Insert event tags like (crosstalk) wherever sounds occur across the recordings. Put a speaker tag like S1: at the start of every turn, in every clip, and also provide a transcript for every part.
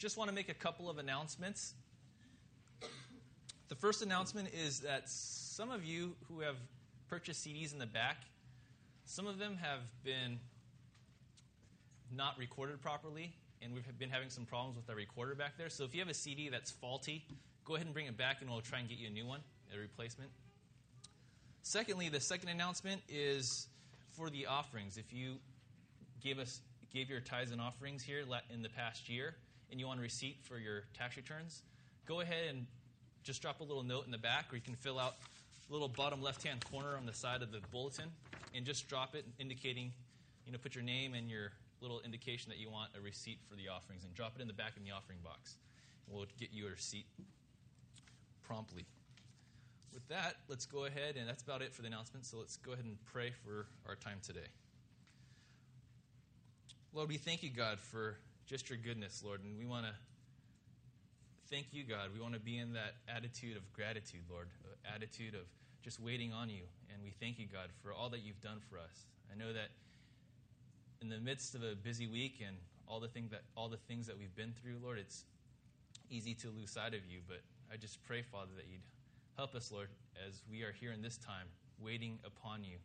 S1: just want to make a couple of announcements. The first announcement is that some of you who have purchased CDs in the back, some of them have been not recorded properly, and we've been having some problems with our recorder back there. So if you have a CD that's faulty, go ahead and bring it back, and we'll try and get you a new one, a replacement. Secondly, the second announcement is for the offerings. If you gave us gave your tithes and offerings here in the past year, and you want a receipt for your tax returns, go ahead and just drop a little note in the back, or you can fill out the little bottom left-hand corner on the side of the bulletin, and just drop it, indicating, you know, put your name and your little indication that you want a receipt for the offerings, and drop it in the back in the offering box. We'll get you a receipt promptly. With that, let's go ahead, and that's about it for the announcement. So let's go ahead and pray for our time today. Lord, we thank you, God, for just your goodness, Lord, and we want to thank you, God. We want to be in that attitude of gratitude, Lord, uh, attitude of just waiting on you. And we thank you, God, for all that you've done for us. I know that in the midst of a busy week and all the thing that all the things that we've been through, Lord, it's easy to lose sight of you. But I just pray, Father, that you'd Help us, Lord, as we are here in this time, waiting upon you,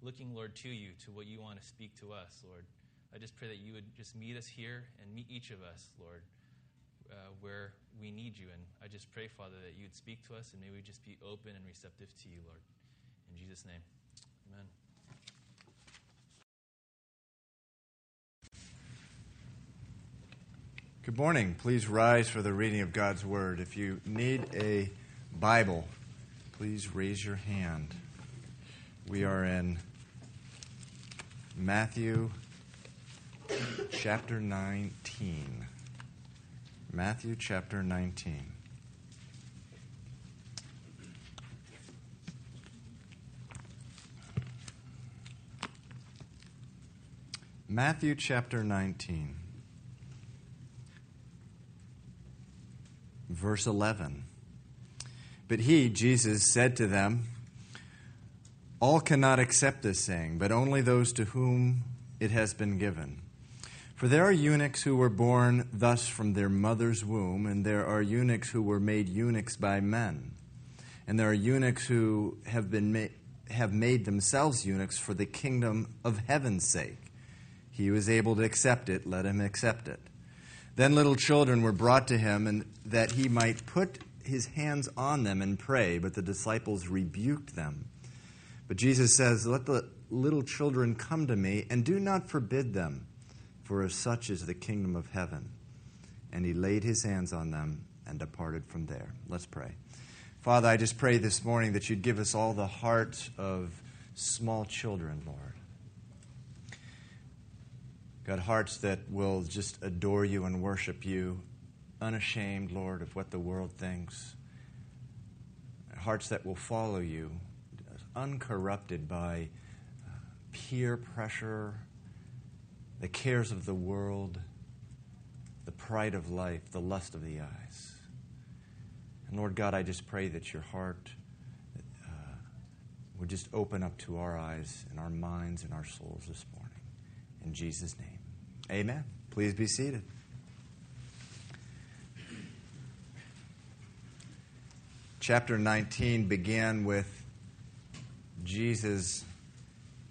S1: looking, Lord, to you, to what you want to speak to us, Lord. I just pray that you would just meet us here and meet each of us, Lord, uh, where we need you. And I just pray, Father, that you'd speak to us and may we just be open and receptive to you, Lord. In Jesus' name, amen.
S2: Good morning. Please rise for the reading of God's Word. If you need a Bible, please raise your hand. We are in Matthew chapter 19. Matthew chapter 19. Matthew chapter 19, verse 11. But he, Jesus, said to them, All cannot accept this saying, but only those to whom it has been given. For there are eunuchs who were born thus from their mother's womb, and there are eunuchs who were made eunuchs by men. And there are eunuchs who have, been ma- have made themselves eunuchs for the kingdom of heaven's sake. He is able to accept it, let him accept it. Then little children were brought to him, and that he might put his hands on them and pray, but the disciples rebuked them. But Jesus says, Let the little children come to me, and do not forbid them, for as such is the kingdom of heaven. And he laid his hands on them and departed from there. Let's pray. Father, I just pray this morning that you'd give us all the heart of small children, Lord. God, hearts that will just adore you and worship you unashamed, Lord, of what the world thinks. Hearts that will follow you, uncorrupted by uh, peer pressure, the cares of the world, the pride of life, the lust of the eyes. And Lord God, I just pray that your heart uh, would just open up to our eyes and our minds and our souls this morning. In Jesus' name, amen. Please be seated. Chapter 19 began with Jesus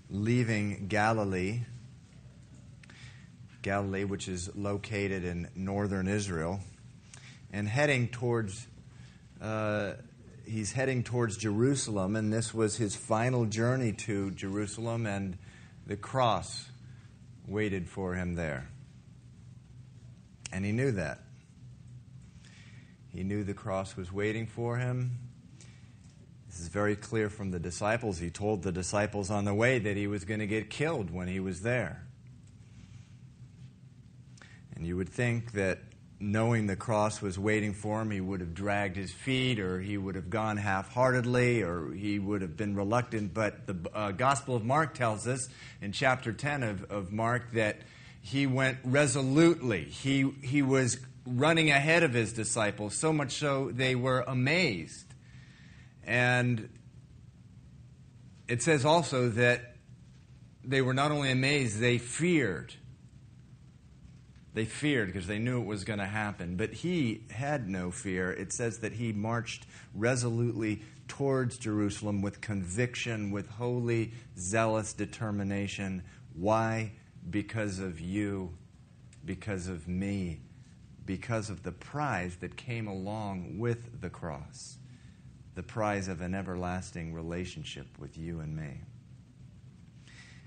S2: leaving Galilee, Galilee, which is located in northern Israel, and heading towards. Uh, he's heading towards Jerusalem, and this was his final journey to Jerusalem, and the cross waited for him there. And he knew that. He knew the cross was waiting for him. This is very clear from the disciples. He told the disciples on the way that he was going to get killed when he was there. And you would think that knowing the cross was waiting for him, he would have dragged his feet, or he would have gone half heartedly, or he would have been reluctant. But the uh, Gospel of Mark tells us in chapter 10 of, of Mark that he went resolutely. He, he was running ahead of his disciples, so much so they were amazed. And it says also that they were not only amazed, they feared. They feared because they knew it was going to happen. But he had no fear. It says that he marched resolutely towards Jerusalem with conviction, with holy, zealous determination. Why? Because of you, because of me, because of the prize that came along with the cross the prize of an everlasting relationship with you and me.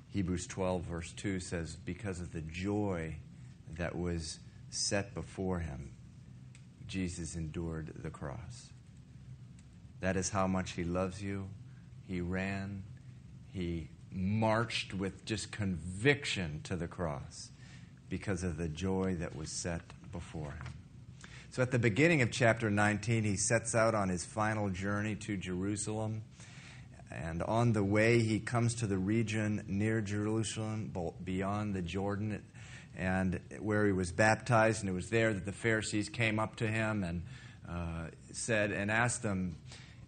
S2: Hebrews 12, verse 2 says, Because of the joy that was set before him, Jesus endured the cross. That is how much he loves you. He ran, he marched with just conviction to the cross because of the joy that was set before him. So at the beginning of chapter 19, he sets out on his final journey to Jerusalem. And on the way, he comes to the region near Jerusalem, beyond the Jordan, and where he was baptized. And it was there that the Pharisees came up to him and uh, said and asked him,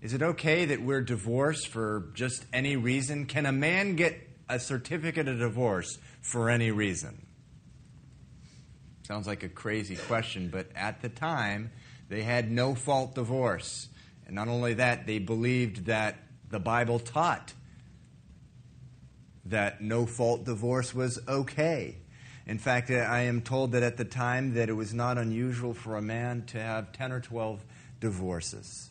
S2: Is it okay that we're divorced for just any reason? Can a man get a certificate of divorce for any reason? Sounds like a crazy question, but at the time, they had no fault divorce. And not only that, they believed that the Bible taught that no fault divorce was okay. In fact, I am told that at the time that it was not unusual for a man to have 10 or 12 divorces.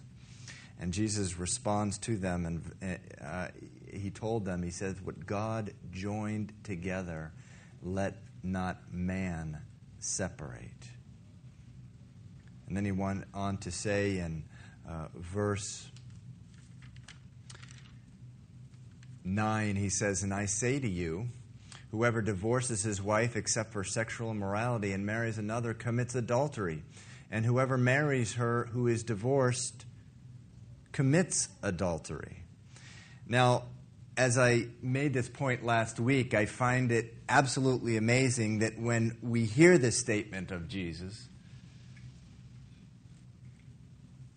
S2: And Jesus responds to them and uh, he told them, he says, What God joined together, let not man separate. And then he went on to say in uh, verse 9, he says, And I say to you, whoever divorces his wife except for sexual immorality and marries another commits adultery. And whoever marries her who is divorced commits adultery. Now, as I made this point last week, I find it absolutely amazing that when we hear this statement of Jesus,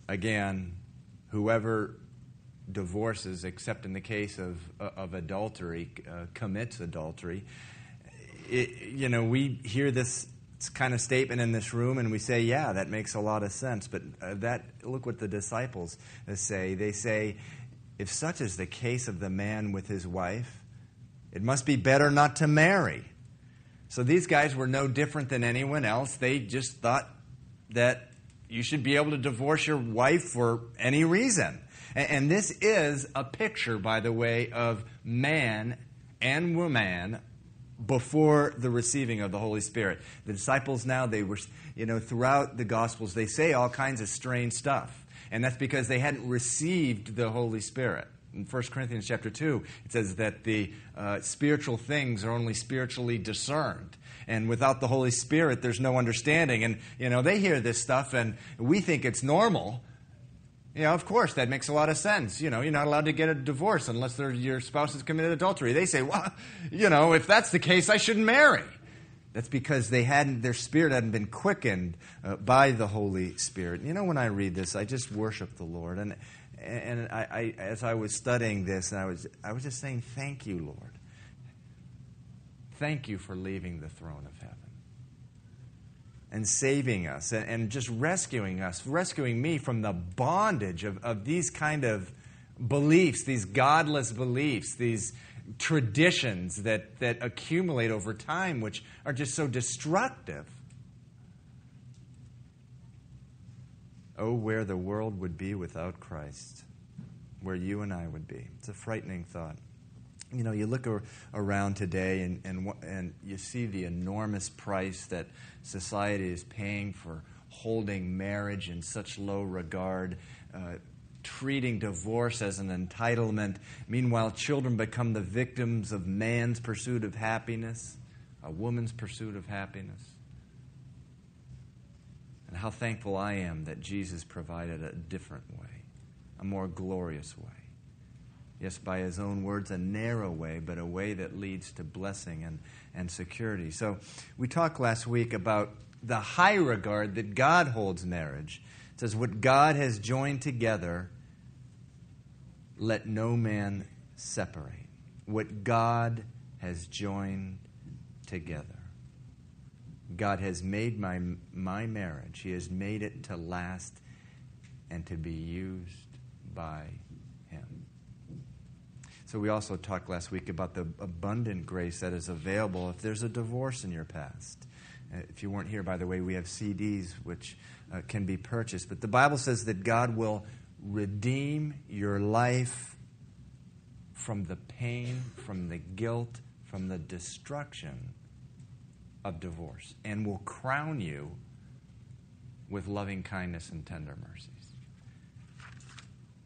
S2: again, whoever divorces, except in the case of, of adultery, uh, commits adultery. It, you know, we hear this kind of statement in this room and we say, yeah, that makes a lot of sense. But uh, that, look what the disciples say. They say, if such is the case of the man with his wife, it must be better not to marry. So these guys were no different than anyone else. They just thought that you should be able to divorce your wife for any reason. And this is a picture, by the way, of man and woman before the receiving of the Holy Spirit. The disciples now, they were, you know, throughout the Gospels, they say all kinds of strange stuff and that's because they hadn't received the Holy Spirit. In 1 Corinthians chapter 2, it says that the uh, spiritual things are only spiritually discerned. And without the Holy Spirit, there's no understanding. And, you know, they hear this stuff and we think it's normal. Know, of course, that makes a lot of sense. You know, you're not allowed to get a divorce unless your spouse has committed adultery. They say, well, you know, if that's the case, I shouldn't marry. That's because they hadn't, their spirit hadn't been quickened uh, by the Holy Spirit. You know, when I read this, I just worship the Lord. And, and I, I, as I was studying this, and I was, I was just saying, Thank you, Lord. Thank you for leaving the throne and saving us and, and just rescuing us, rescuing me from the bondage of, of these kind of beliefs, these godless beliefs, these traditions that, that accumulate over time, which are just so destructive. Oh, where the world would be without Christ, where you and I would be. It's a frightening thought. You know, you look around today and, and, and you see the enormous price that society is paying for holding marriage in such low regard. Uh, treating divorce as an entitlement. Meanwhile, children become the victims of man's pursuit of happiness, a woman's pursuit of happiness. And how thankful I am that Jesus provided a different way, a more glorious way. Yes, by his own words, a narrow way, but a way that leads to blessing and, and security. So, we talked last week about the high regard that God holds marriage. It says, What God has joined together, let no man separate. What God has joined together. God has made my, my marriage, He has made it to last and to be used by. So, we also talked last week about the abundant grace that is available if there's a divorce in your past. Uh, if you weren't here, by the way, we have CDs which uh, can be purchased. But the Bible says that God will redeem your life from the pain, from the guilt, from the destruction of divorce, and will crown you with loving kindness and tender mercies.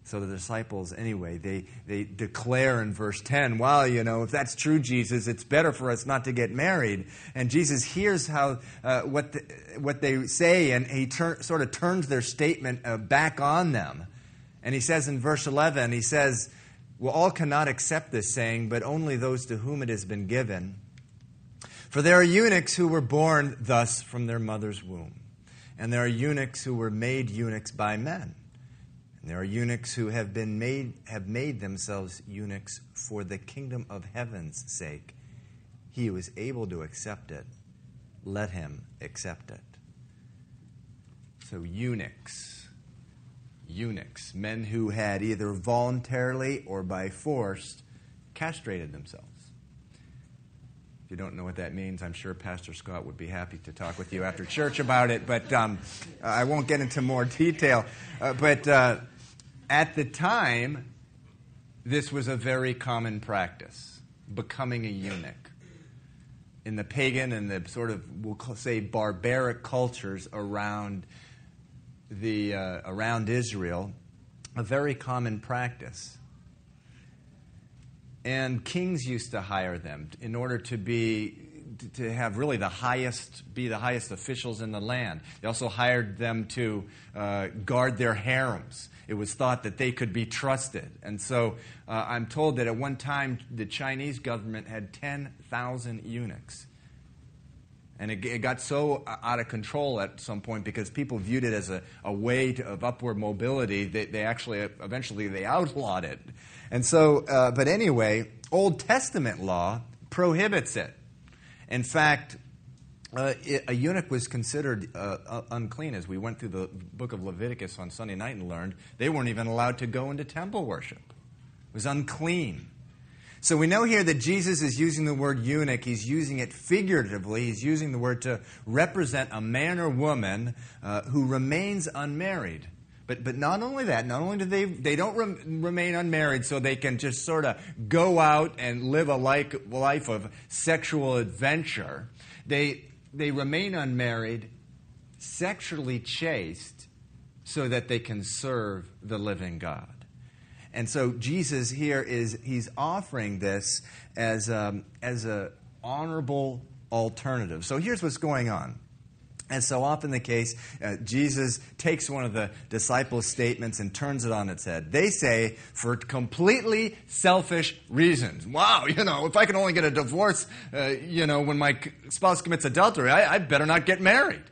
S2: So the disciples, anyway, they, they declare in verse 10, well, you know, if that's true, Jesus, it's better for us not to get married. And Jesus hears how, uh, what, the, what they say, and he tur- sort of turns their statement uh, back on them. And he says in verse 11, he says, Well, all cannot accept this saying, but only those to whom it has been given. For there are eunuchs who were born thus from their mother's womb, and there are eunuchs who were made eunuchs by men. There are eunuchs who have been made have made themselves eunuchs for the kingdom of heaven's sake. He who is able to accept it, let him accept it. So eunuchs, eunuchs, men who had either voluntarily or by force castrated themselves. If you don't know what that means, I'm sure Pastor Scott would be happy to talk with you after church about it, but um, I won't get into more detail. Uh, but uh, at the time, this was a very common practice, becoming a eunuch. In the pagan and the sort of, we'll say, barbaric cultures around, the, uh, around Israel, a very common practice. And kings used to hire them in order to be to have really the highest, be the highest officials in the land. They also hired them to uh, guard their harems. It was thought that they could be trusted. And so uh, I'm told that at one time the Chinese government had 10,000 eunuchs. And it, it, got so out of control at some point because people viewed it as a, a way to, of upward mobility that they, they actually eventually they outlawed it. And so, uh, but anyway, Old Testament law prohibits it. In fact, uh, a eunuch was considered uh, unclean, as we went through the book of Leviticus on Sunday night and learned. They weren't even allowed to go into temple worship, it was unclean. So we know here that Jesus is using the word eunuch. He's using it figuratively. He's using the word to represent a man or woman uh, who remains unmarried. But, but not only that, not only do they, they don't rem, remain unmarried so they can just sort of go out and live a like, life of sexual adventure, they, they remain unmarried, sexually chaste, so that they can serve the living God. And so Jesus here is he's offering this as um, as a honorable alternative. So here's what's going on. And so often the case, uh, Jesus takes one of the disciples' statements and turns it on its head. They say, for completely selfish reasons. Wow, you know, if I can only get a divorce, uh, you know, when my spouse commits adultery, I, I better not get married.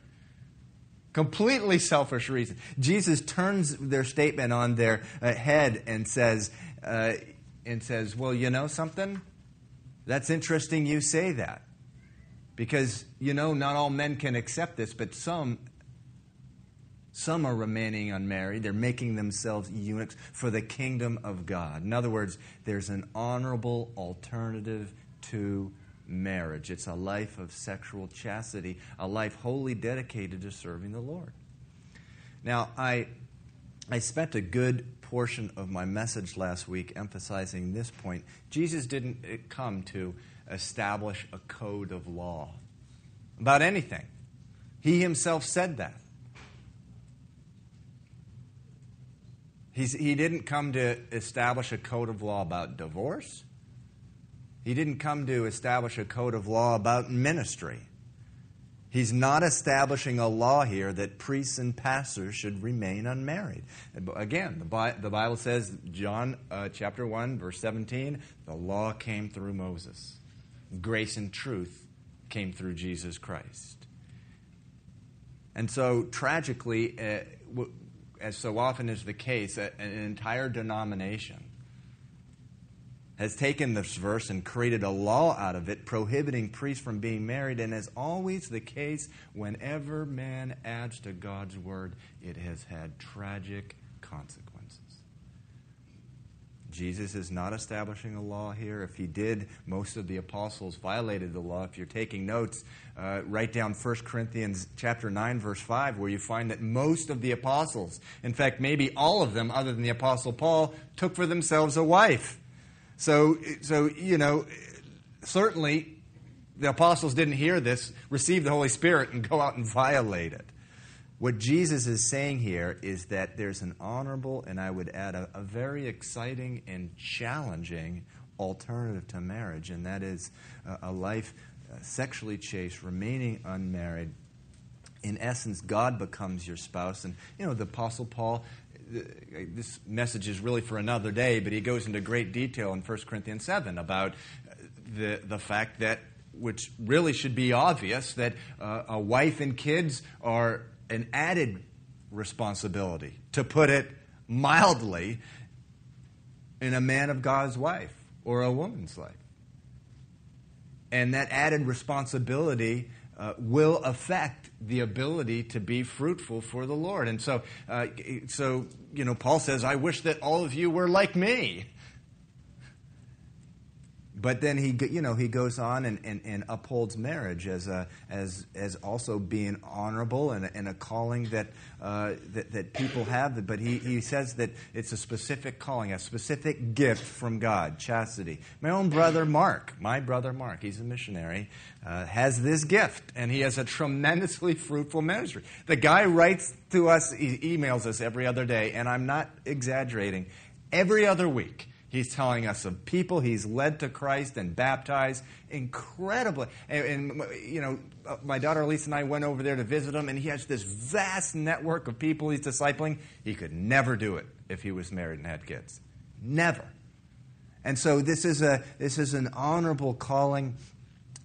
S2: Completely selfish reasons. Jesus turns their statement on their uh, head and says, uh, and says, well, you know something? That's interesting you say that. Because, you know, not all men can accept this, but some some are remaining unmarried. They're making themselves eunuchs for the kingdom of God. In other words, there's an honorable alternative to marriage. It's a life of sexual chastity, a life wholly dedicated to serving the Lord. Now, I, I spent a good portion of my message last week emphasizing this point. Jesus didn't eh, come to establish a code of law about anything. He himself said that. He's, he didn't come to establish a code of law about divorce. He didn't come to establish a code of law about ministry. He's not establishing a law here that priests and pastors should remain unmarried. Again, the Bible says, John uh, chapter 1, verse 17, the law came through Moses grace and truth came through Jesus Christ. And so, tragically, uh, as so often is the case, an entire denomination has taken this verse and created a law out of it prohibiting priests from being married, and as always the case, whenever man adds to God's word, it has had tragic consequences. Jesus is not establishing a law here. If he did, most of the apostles violated the law. If you're taking notes, uh, write down 1 Corinthians chapter 9 verse 5 where you find that most of the apostles, in fact maybe all of them other than the apostle Paul, took for themselves a wife. So so you know, certainly the apostles didn't hear this, receive the Holy Spirit and go out and violate it. What Jesus is saying here is that there's an honorable, and I would add a, a, very exciting and challenging alternative to marriage, and that is a, a life uh, sexually chaste, remaining unmarried. In essence, God becomes your spouse. And, you know, the Apostle Paul, this message is really for another day, but he goes into great detail in 1 Corinthians 7 about the, the fact that which really should be obvious that uh, a wife and kids are an added responsibility, to put it mildly, in a man of God's wife or a woman's life. And that added responsibility uh, will affect the ability to be fruitful for the Lord. And so, uh, so, you know, Paul says, I wish that all of you were like me. But then he, you know, he goes on and, and, and upholds marriage as, a, as, as also being honorable and a, and a calling that, uh, that, that people have. But he, he says that it's a specific calling, a specific gift from God, chastity. My own brother Mark, my brother Mark, he's a missionary, uh, has this gift, and he has a tremendously fruitful ministry. The guy writes to us, he emails us every other day, and I'm not exaggerating, every other week He's telling us of people he's led to Christ and baptized incredibly. And, and, you know, uh, my daughter Lisa and I went over there to visit him, and he has this vast network of people he's discipling. He could never do it if he was married and had kids. Never. And so this is, a, this is an honorable calling.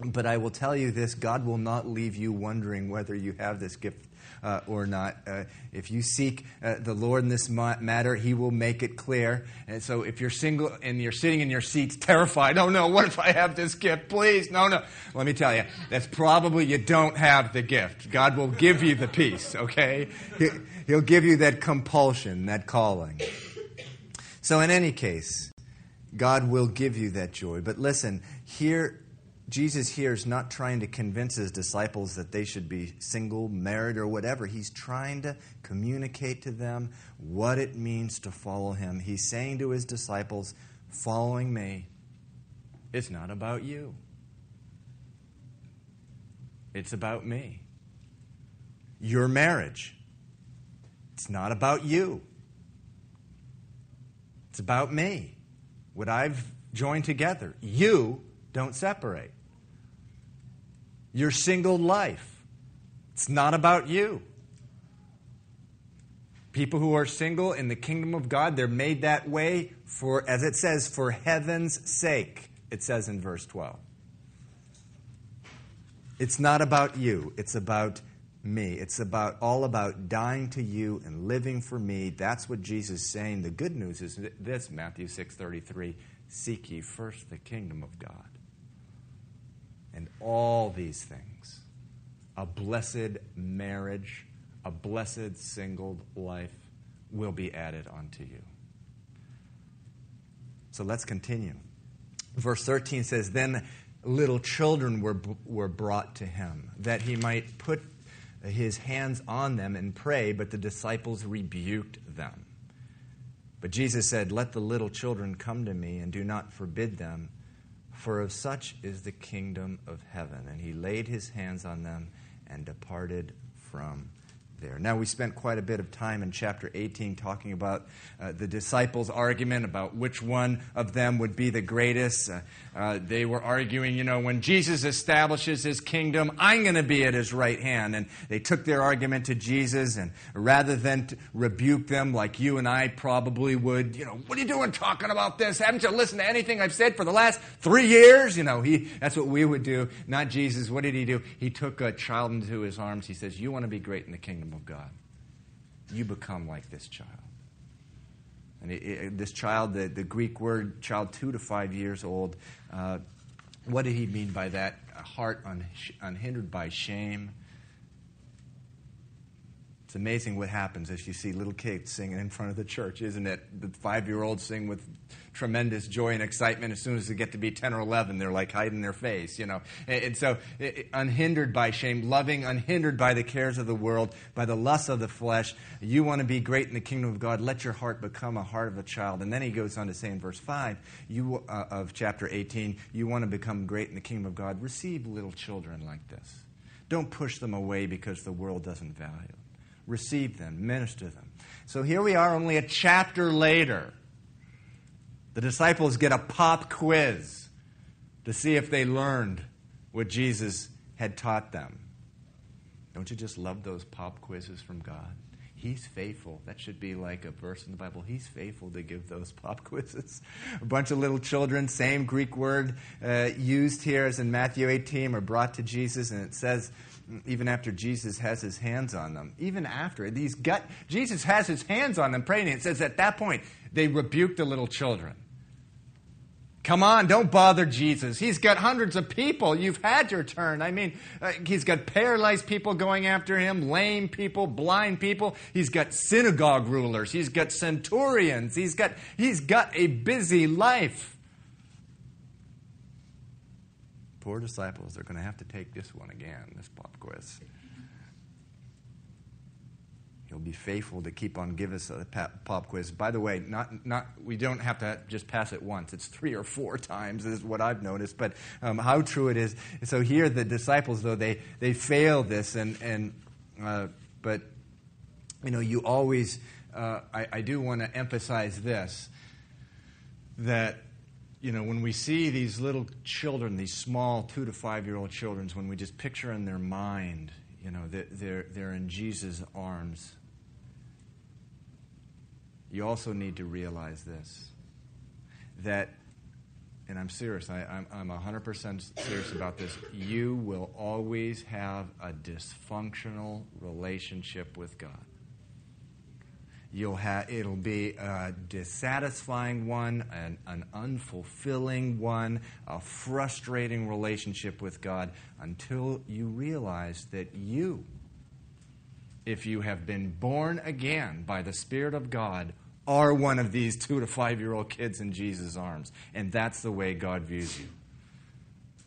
S2: But I will tell you this God will not leave you wondering whether you have this gift uh, or not. Uh, if you seek uh, the Lord in this matter, He will make it clear. And so if you're single and you're sitting in your seats terrified, oh no, what if I have this gift? Please, no, no. Let me tell you, that's probably you don't have the gift. God will give you the peace, okay? He'll give you that compulsion, that calling. So, in any case, God will give you that joy. But listen, here Jesus here is not trying to convince his disciples that they should be single, married, or whatever. He's trying to communicate to them what it means to follow him. He's saying to his disciples, Following me, it's not about you, it's about me. Your marriage, it's not about you, it's about me. What I've joined together. You don't separate your single life. It's not about you. People who are single in the kingdom of God, they're made that way for, as it says, for heaven's sake, it says in verse 12. It's not about you, it's about me. It's about all about dying to you and living for me. That's what Jesus is saying. The good news is this, Matthew 6:33, seek ye first the kingdom of God and all these things a blessed marriage, a blessed single life will be added unto you. So let's continue. Verse 13 says, Then little children were, were brought to him, that he might put his hands on them and pray, but the disciples rebuked them. But Jesus said, Let the little children come to me, and do not forbid them for of such is the kingdom of heaven. And he laid his hands on them and departed from there. Now, we spent quite a bit of time in chapter 18 talking about uh, the disciples' argument about which one of them would be the greatest. Uh, uh, they were arguing, you know, when Jesus establishes his kingdom, I'm going to be at his right hand. And they took their argument to Jesus, and rather than rebuke them like you and I probably would, you know, what are you doing talking about this? Haven't you listened to anything I've said for the last three years? You know, he, that's what we would do. Not Jesus. What did he do? He took a child into his arms. He says, You want to be great in the kingdom of God. You become like this child. And it, it, this child, the, the Greek word child, two to five years old, uh, what did he mean by that? A heart un, unhindered by shame. It's amazing what happens as you see little kids singing in front of the church, isn't it? The five year olds sing with tremendous joy and excitement. As soon as they get to be 10 or 11, they're like hiding their face, you know. And, and so, it, unhindered by shame, loving, unhindered by the cares of the world, by the lusts of the flesh. You want to be great in the kingdom of God, let your heart become a heart of a child. And then he goes on to say in verse 5 you, uh, of chapter 18, you want to become great in the kingdom of God, receive little children like this. Don't push them away because the world doesn't value them receive them, minister them. So here we are, only a chapter later. The disciples get a pop quiz to see if they learned what Jesus had taught them. Don't you just love those pop quizzes from God? He's faithful. That should be like a verse in the Bible. He's faithful to give those (laughs) pop quizzes. A bunch of little children, same Greek word uh, used here as in Matthew 18, are brought to Jesus, and it says even after Jesus has his hands on them. Even after these gut, Jesus has his hands on them praying. It says at that point they rebuked the little children. Come on, don't bother Jesus. He's got hundreds of people. You've had your turn. I mean, uh, he's got paralyzed people going after him, lame people, blind people. He's got synagogue rulers. He's got centurions. He's got, he's got a busy life. Poor disciples, they're going to have to take this one again, this pop quiz. He'll be faithful to keep on giving us a pop quiz. By the way, not, not, we don't have to just pass it once. It's three or four times, is what I've noticed. But um, how true it is. So here, the disciples, though, they, they fail this. And, and, uh, but, you know, you always, uh, I, I do want to emphasize this that you know, when we see these little children, these small two to five year old children, when we just picture in their mind, you know, that they're, they're in Jesus' arms, you also need to realize this that, and I'm serious, I, I'm, I'm 100% serious about this, you will always have a dysfunctional relationship with God. You'll have, it'll be a dissatisfying one, an, an unfulfilling one, a frustrating relationship with God until you realize that you, if you have been born again by the Spirit of God, are one of these two to five year old kids in Jesus' arms. And that's the way God views you.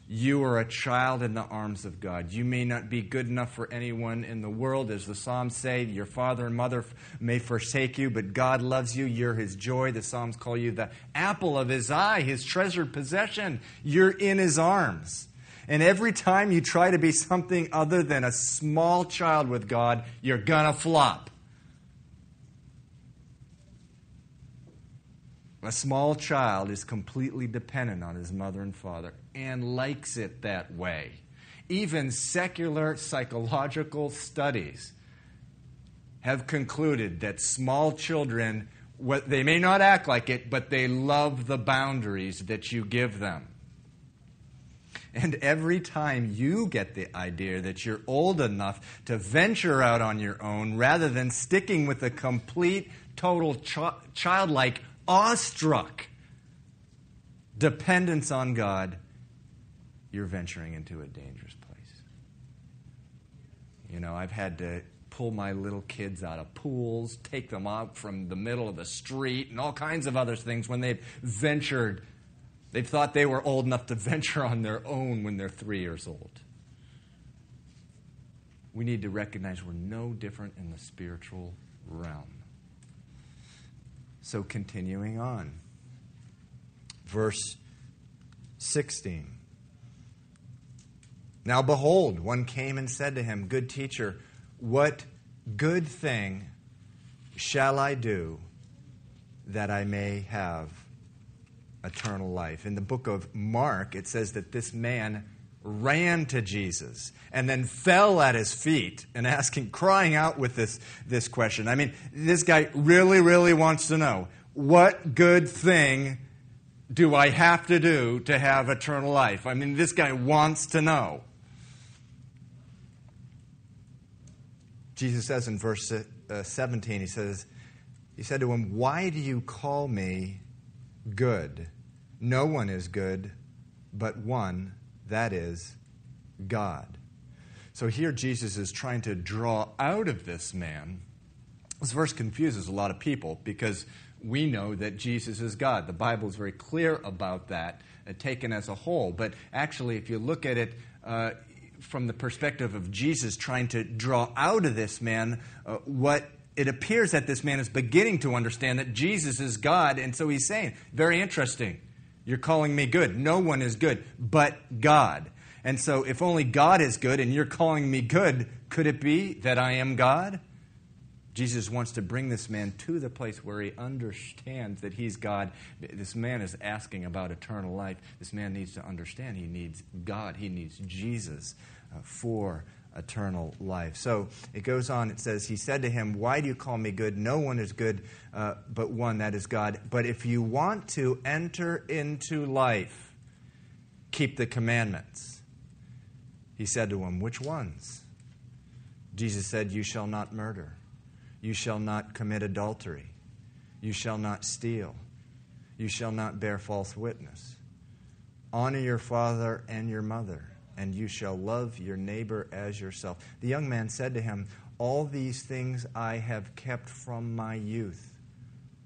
S2: You are a child in the arms of God. You may not be good enough for anyone in the world. As the Psalms say, your father and mother may forsake you, but God loves you. You're his joy. The Psalms call you the apple of his eye, his treasured possession. You're in his arms. And every time you try to be something other than a small child with God, you're going to flop. A small child is completely dependent on his mother and father and likes it that way. Even secular psychological studies have concluded that small children, they may not act like it, but they love the boundaries that you give them. And every time you get the idea that you're old enough to venture out on your own rather than sticking with a complete, total ch- childlike, awestruck dependence on God, you're venturing into a dangerous place. You know, I've had to pull my little kids out of pools, take them out from the middle of the street, and all kinds of other things when they've ventured. They've thought they were old enough to (laughs) venture on their own when they're three years old. We need to recognize we're no different in the spiritual realm. So, continuing on, verse 16. Now behold, one came and said to him, Good teacher, what good thing shall I do that I may have eternal life? In the book of Mark, it says that this man ran to Jesus and then fell at his feet and (laughs) asking, crying out with this, this question. I mean, this guy really, really wants to know what good thing do I have to do to have eternal life? I mean, this guy wants to know. Jesus says in verse uh, 17, he says, He said to him, Why do you call me good? No one is good but one, that is God. So here Jesus is trying to draw out of this man. This verse confuses a lot of people because we know that Jesus is God. The Bible is very clear about that, uh, taken as a whole. But actually, if you look at it uh, from the perspective of Jesus trying to draw out of this man uh, what it appears that this man is beginning to understand that Jesus is God. And so he's saying, very interesting. You're calling me good. No one is good but God. And so, if only God is good and you're calling me good, could it be that I am God? Jesus wants to bring this man to the place where he understands that he's God. This man is asking about eternal life. This man needs to understand he needs God, he needs Jesus uh, for eternal life. So it goes on, it says, He said to him, Why do you call me good? No one is good uh, but one, that is God. But if you want to enter into life, keep the commandments. He said to him, Which ones? Jesus said, You shall not murder. You shall not commit adultery. You shall not steal. You shall not bear false witness. Honor your father and your mother and you shall love your neighbor as yourself. The young man said to him, All these things I have kept from my youth.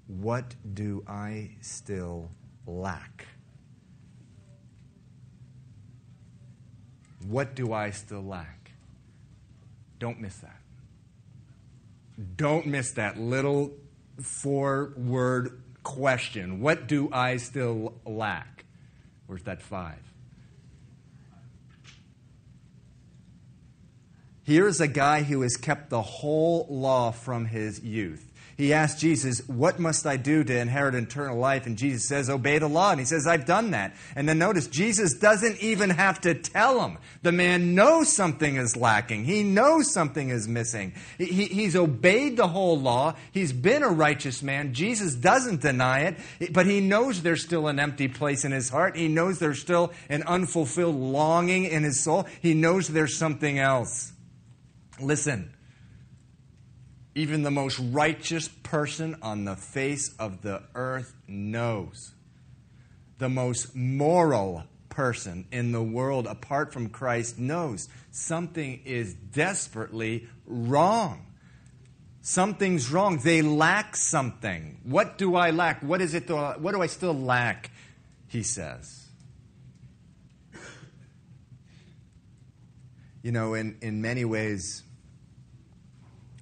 S2: What do I still lack? What do I still lack? Don't miss that. Don't miss that little four word question. What do I still lack? Where's that five? Here's a guy who has kept the whole law from his youth. He asked Jesus, What must I do to inherit eternal life? And Jesus says, Obey the law. And he says, I've done that. And then notice, Jesus doesn't even have to tell him. The man knows something is lacking, he knows something is missing. He, he's obeyed the whole law, he's been a righteous man. Jesus doesn't deny it, but he knows there's still an empty place in his heart. He knows there's still an unfulfilled longing in his soul. He knows there's something else. Listen, even the most righteous person on the face of the earth knows. The most moral person in the world apart from Christ knows something is desperately wrong. Something's wrong. They lack something. What do I lack? What is it? What do I still lack? He says. You know, in, in many ways,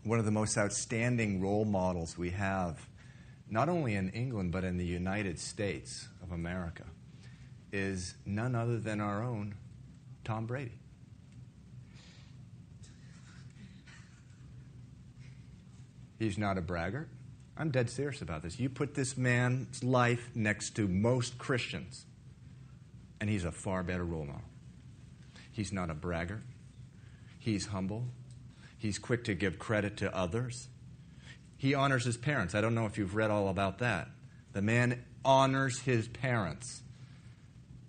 S2: one of the most outstanding role models we have, not only in England, but in the United States of America, is none other than our own Tom Brady. He's not a braggart. I'm dead serious about this. You put this man's life next to most Christians, and he's a far better role model. He's not a braggart. He's humble. He's quick to give credit to others. He honors his parents. I don't know if you've read all about that. The man honors his parents.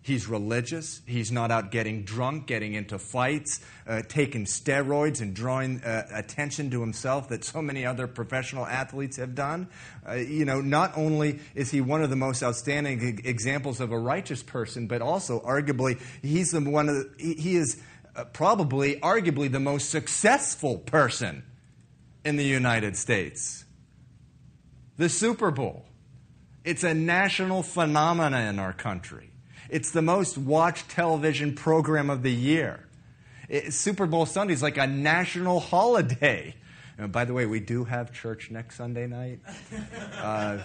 S2: He's religious. He's not out getting drunk, getting into fights, uh, taking steroids, and drawing uh, attention to himself that so many other professional athletes have done. Uh, you know, not only is he one of the most outstanding examples of a righteous person, but also, arguably, he's the one of the, he, he is uh, probably, arguably, the most successful person in the United States. The Super Bowl. It's a national phenomenon in our country. It's the most watched television program of the year. It, Super Bowl Sunday is like a national holiday. And by the way, we do have church next Sunday night. (laughs) Uh,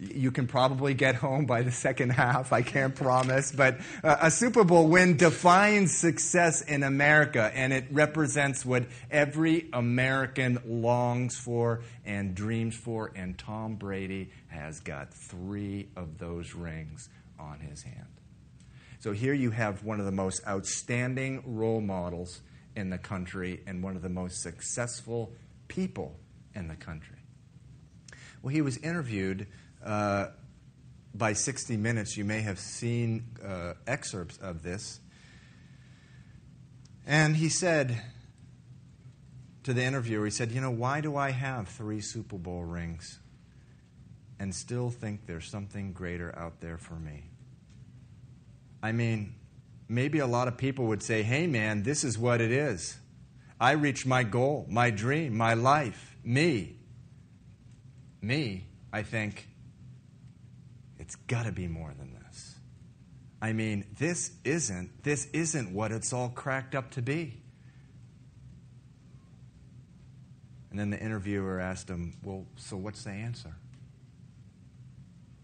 S2: you can probably get home by the second half. I can't promise. But a Super Bowl win defines success in America, and it represents what every American longs for and dreams for. And Tom Brady has got three of those rings on his hand. So here you have one of the most outstanding role models in the country and one of the most successful people in the country. Well, he was interviewed uh, by 60 Minutes, you may have seen uh, excerpts of this. And he said to the interviewer, he said, You know, why do I have three Super Bowl rings? and still think there's something greater out there for me. I mean, maybe a lot of people would say, hey, man, this is what it is. I reached my goal, my dream, my life, me. Me, I think, it's got to be more than this. I mean, this isn't this isn't what it's all cracked up to be. And then the interviewer asked him, "Well, so what's the answer?"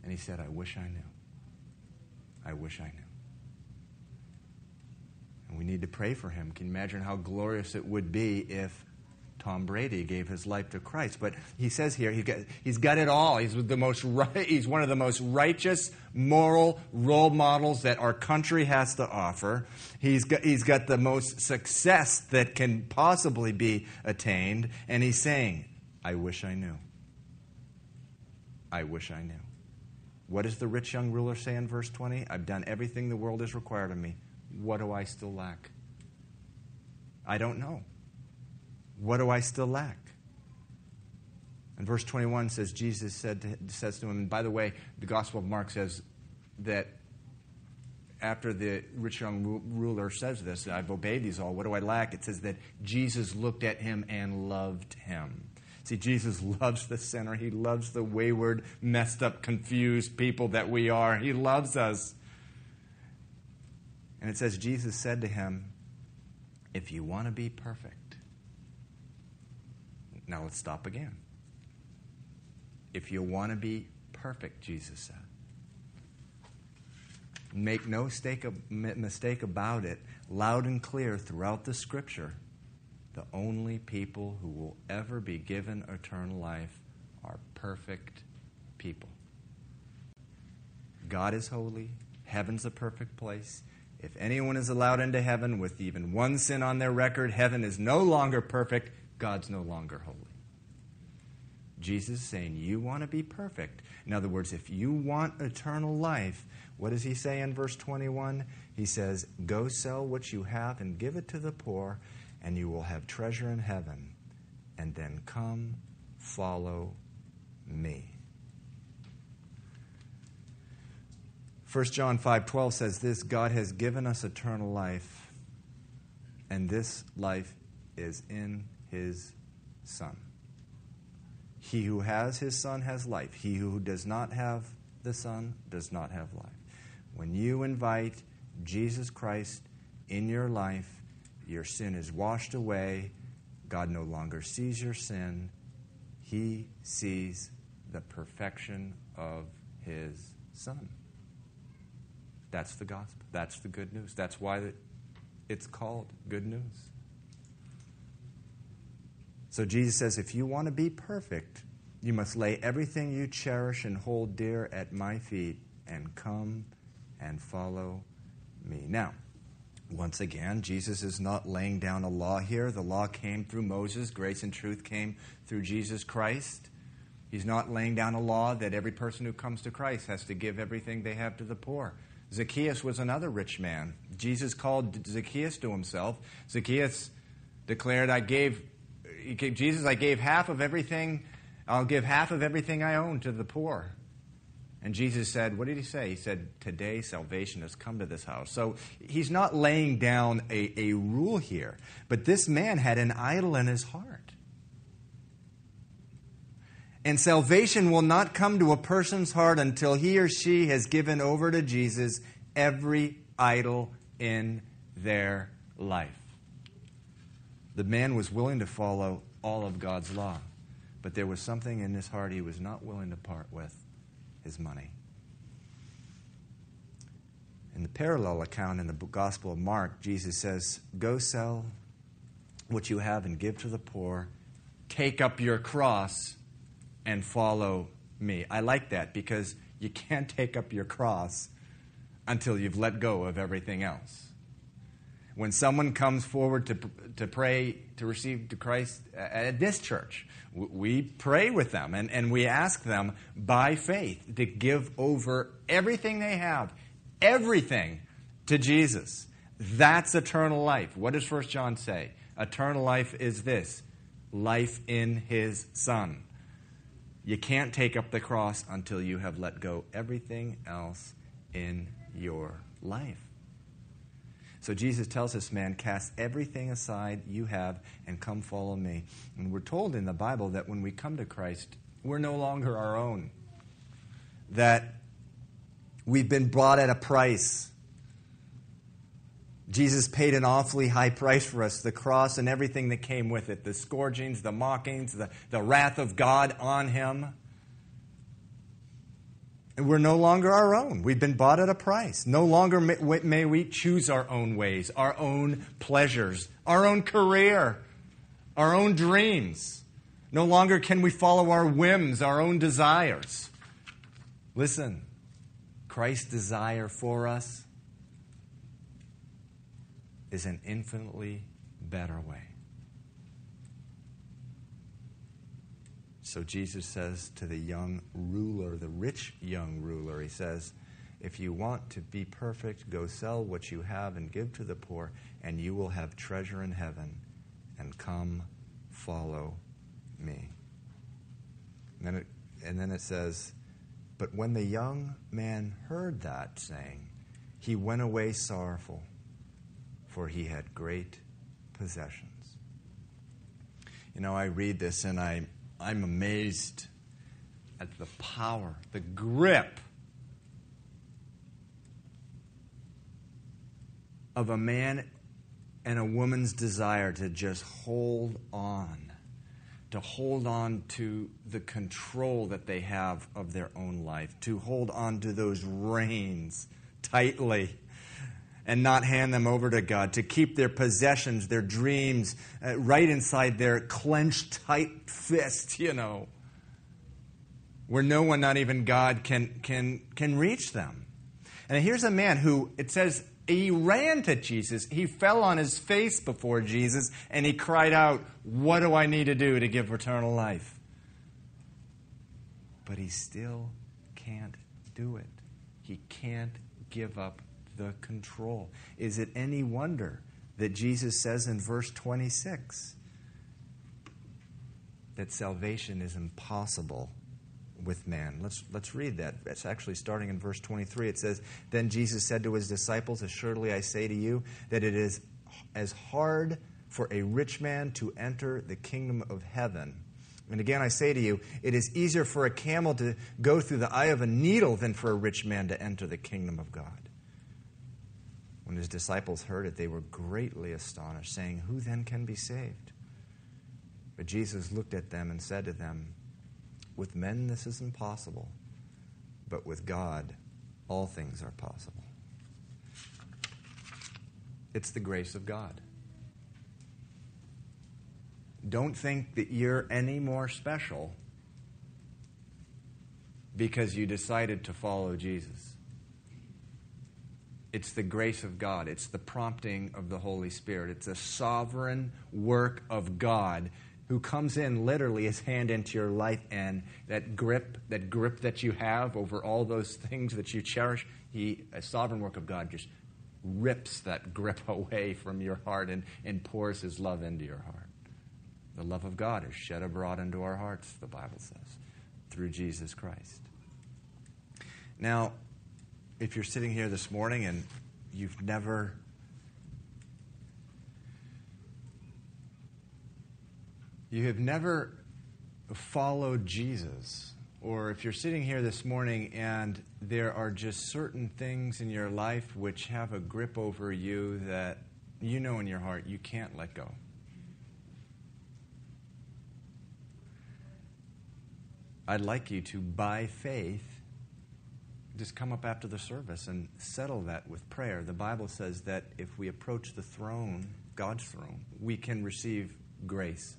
S2: And he said, "I wish I knew. I wish I knew." And we need to pray for him. Can you imagine how glorious it would be if Tom Brady gave his life to Christ? But he says here, he got, he's got it all. He's, the most (laughs) right, he's one of the most righteous, moral role models that our country has to offer. He's got, he's got the most success that can possibly be attained. And he's saying, I wish I knew. I wish I knew. What does the rich young ruler say in verse 20? I've done everything the world has required of me. What do I still lack? I don't know. What do I still lack? And verse 21 says, Jesus said to, says to him, and by the way, the Gospel of Mark says that after the rich young ruler says this, I've obeyed these all, what do I lack? It says that Jesus looked at him and loved him. See, Jesus (laughs) loves the sinner. He loves the wayward, messed up, confused people that we are. He loves us. And it says, Jesus said to him, If you want to be perfect, now let's stop again. If you want to be perfect, Jesus said, make no mistake about it, loud and clear throughout the scripture, the only people who will ever be given eternal life are perfect people. God is holy, heaven's a perfect place. If anyone is allowed into heaven with even one sin on their record, heaven is no longer perfect. God's no longer holy. Jesus is saying, You want to be perfect. In other words, if you want eternal life, what does he say in verse 21? He says, Go sell what you have and give it to the poor, and you will have treasure in heaven. And then come, follow me. 1 John 5:12 says this, God has given us eternal life, and this life is in his son. He who has his son has life. He who does not have the son does not have life. When you invite Jesus Christ in your life, your sin is washed away. God no longer sees your sin. He sees the perfection of his son. That's the gospel. That's the good news. That's why it's called good news. So Jesus says, if you want to be perfect, you must lay everything you cherish and hold dear at my feet and come and follow me. Now, once again, Jesus is not laying down a law here. The law came through Moses, grace and truth came through Jesus Christ. He's not laying down a law that every person who comes to Christ has to give everything they have to the poor. Zacchaeus was another rich man. Jesus called Zacchaeus to himself. Zacchaeus declared, I gave, Jesus, I gave half of everything, I'll give half of everything I own to the poor. And Jesus said, What did he say? He said, Today salvation has come to this house. So he's not laying down a, a rule here, but this man had an idol in his heart. And salvation will not come to a person's heart until he or she has given over to Jesus every idol in their life. The man was willing to follow all of God's law, but there was something in his heart he was not willing to part with his money. In the parallel account in the Gospel of Mark, Jesus says, Go sell what you have and give to the poor, take up your cross and follow me. I like that because you can't take up your cross until you've let go of everything else. When someone comes forward to, to pray to receive to Christ at this church, we pray with them and, and we ask them by faith to give over everything they have, everything to Jesus. That's eternal life. What does 1 John say? Eternal life is this life in his Son. You can't take up the cross until you have let go everything else in your life. So Jesus tells this man, Cast everything aside you have and come follow me. And we're told in the Bible that when we come to Christ, we're no longer our own. That we've been bought at a price. Jesus paid an awfully high price for us the cross and everything that came with it the scourgings, the mockings, the, the wrath of God on him. We're no longer our own. We've been bought at a price. No longer may we choose our own ways, our own pleasures, our own career, our own dreams. No longer can we follow our whims, our own desires. Listen, Christ's desire for us is an infinitely better way. So Jesus says to the young ruler, the rich young ruler, he says, If you want to be perfect, go sell what you have and give to the poor, and you will have treasure in heaven. And come, follow me. And then it, and then it says, But when the young man heard that saying, he went away sorrowful for he had great possessions. You know, I read this and I, I'm amazed at the power, the grip of a man and a woman's desire to just hold on, to hold on to the control that they have of their own life, to hold on to those reins tightly and not hand them over to God, to keep their possessions, their dreams, uh, right inside their clenched tight fist, you know, where no one, not even God, can, can, can reach them. And here's a man who, it says, he ran to Jesus. He fell on his face before Jesus and he cried out, What do I need to do to give eternal life? But he still can't do it. He can't give up the control. Is it any wonder that Jesus says in verse 26 that salvation is impossible with man? Let's, let's read that. It's actually starting in verse 23. It says, Then Jesus said to his disciples, Assuredly I say to you that it is as hard for a rich man to enter the kingdom of heaven. And again, I say to you, it is easier for a camel to go through the eye of a needle than for a rich man to enter the kingdom of God. When his disciples heard it, they were greatly astonished, saying, Who then can be saved? But Jesus looked at them and said to them, With men this is impossible, but with God all things are possible. It's the grace of God. Don't think that you're any more special because you decided to follow Jesus. It's the grace of God. It's the prompting of the Holy Spirit. It's a sovereign work of God who comes in literally his hand into your life and that grip, that grip that you have over all those things that you cherish, he, a sovereign work of God just rips that grip (laughs) away from your heart and, and pours his love into your heart. The love of God is shed abroad into our hearts, the Bible says, through Jesus Christ. Now, if you're sitting here this morning and you've never you have never followed Jesus, or if you're sitting here this morning and there are just certain things in your life which have a grip over you that you know in your heart you can't let go. I'd like you to, by faith, just come up after the service and settle that with prayer. The Bible says that if we approach the throne, God's throne, we can receive grace.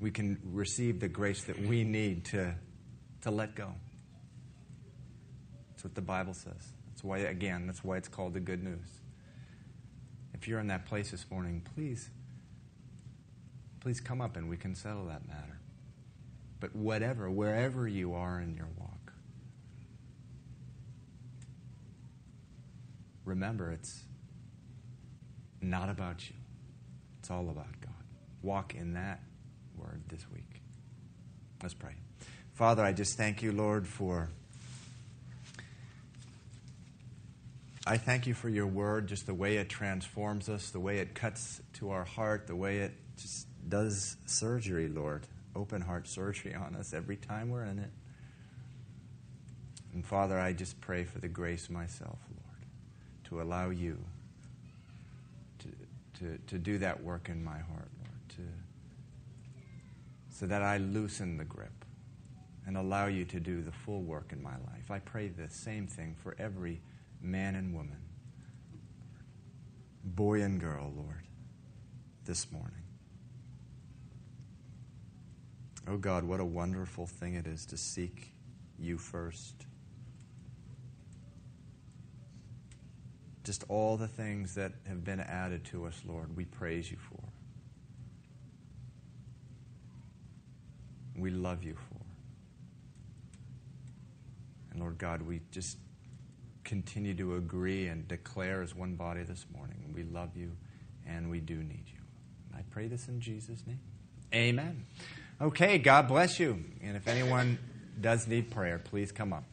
S2: We can receive the grace that we need to, to let go. That's what the Bible says. That's why, again, that's why it's called the good news. If you're in that place this morning, please, please come up and we can settle that matter. But whatever, wherever you are in your walk, remember it's not about you, it's all about God. walk in that word this week. Let's pray. Father, I just thank you, Lord, for. I thank you for your word, just the way it transforms us, the way it cuts to our heart, the way it just does surgery, Lord. Open heart surgery on us every time we're in it. And Father, I just pray for the grace myself, Lord, to allow you to, to, to do that work in my heart, Lord, to, so that I loosen the grip and allow you to do the full work in my life. I pray the same thing for every man and woman, boy and girl, Lord, this morning. Oh God, what a wonderful thing it is to seek you first. Just all the things that have been added to us, Lord, we praise you for. We love you for. And Lord God, we just continue to agree and declare as one body this morning. We love you and we do need you. I pray this in Jesus' name. Amen. Okay, God bless you. And if anyone does need prayer, please come up.